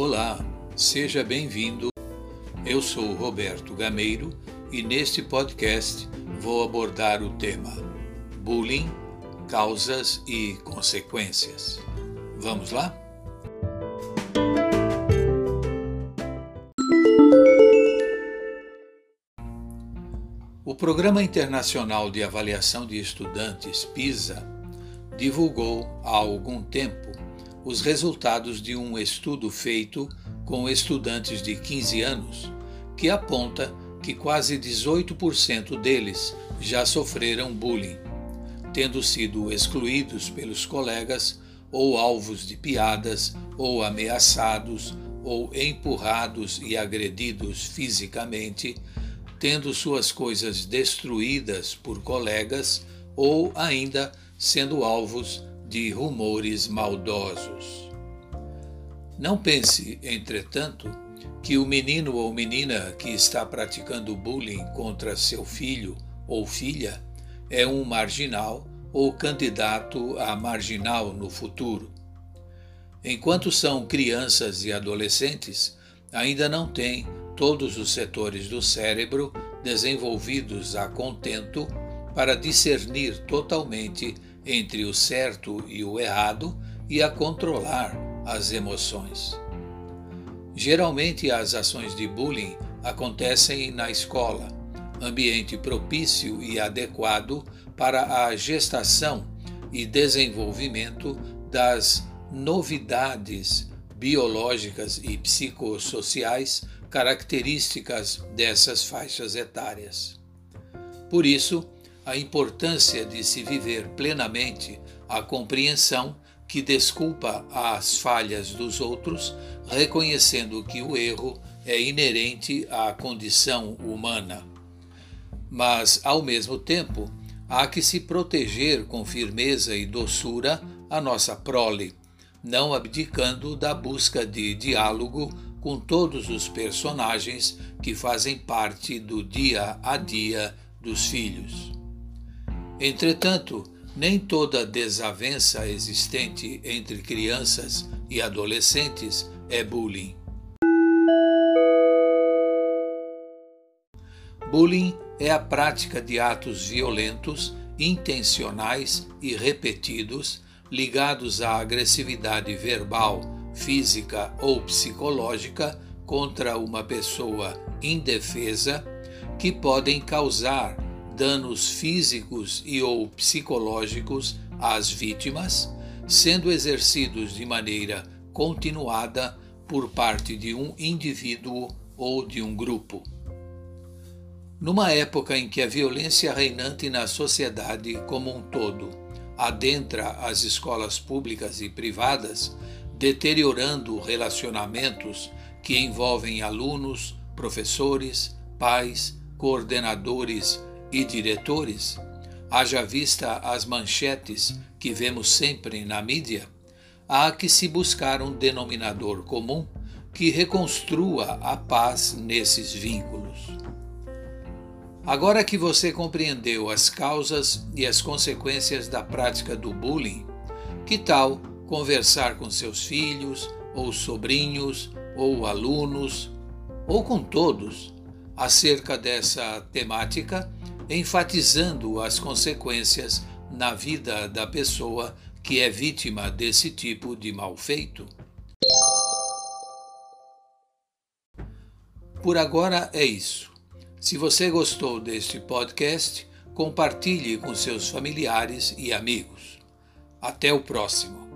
Olá, seja bem-vindo. Eu sou Roberto Gameiro e neste podcast vou abordar o tema Bullying, causas e consequências. Vamos lá? O Programa Internacional de Avaliação de Estudantes, PISA, divulgou há algum tempo os resultados de um estudo feito com estudantes de 15 anos, que aponta que quase 18% deles já sofreram bullying, tendo sido excluídos pelos colegas ou alvos de piadas, ou ameaçados, ou empurrados e agredidos fisicamente tendo suas coisas destruídas por colegas ou ainda sendo alvos de rumores maldosos. Não pense, entretanto, que o menino ou menina que está praticando bullying contra seu filho ou filha é um marginal ou candidato a marginal no futuro. Enquanto são crianças e adolescentes, ainda não têm todos os setores do cérebro desenvolvidos a contento para discernir totalmente entre o certo e o errado e a controlar as emoções. Geralmente, as ações de bullying acontecem na escola, ambiente propício e adequado para a gestação e desenvolvimento das novidades biológicas e psicossociais características dessas faixas etárias. Por isso, a importância de se viver plenamente a compreensão que desculpa as falhas dos outros, reconhecendo que o erro é inerente à condição humana. Mas, ao mesmo tempo, há que se proteger com firmeza e doçura a nossa prole, não abdicando da busca de diálogo com todos os personagens que fazem parte do dia a dia dos filhos. Entretanto, nem toda desavença existente entre crianças e adolescentes é bullying. Bullying é a prática de atos violentos, intencionais e repetidos ligados à agressividade verbal, física ou psicológica contra uma pessoa indefesa que podem causar danos físicos e ou psicológicos às vítimas, sendo exercidos de maneira continuada por parte de um indivíduo ou de um grupo. Numa época em que a violência reinante na sociedade como um todo adentra as escolas públicas e privadas, deteriorando relacionamentos que envolvem alunos, professores, pais, coordenadores e diretores, haja vista as manchetes que vemos sempre na mídia, há que se buscar um denominador comum que reconstrua a paz nesses vínculos. Agora que você compreendeu as causas e as consequências da prática do bullying, que tal conversar com seus filhos, ou sobrinhos, ou alunos, ou com todos acerca dessa temática, enfatizando as consequências na vida da pessoa que é vítima desse tipo de mal feito? Por agora é isso. Se você gostou deste podcast, compartilhe com seus familiares e amigos. Até o próximo.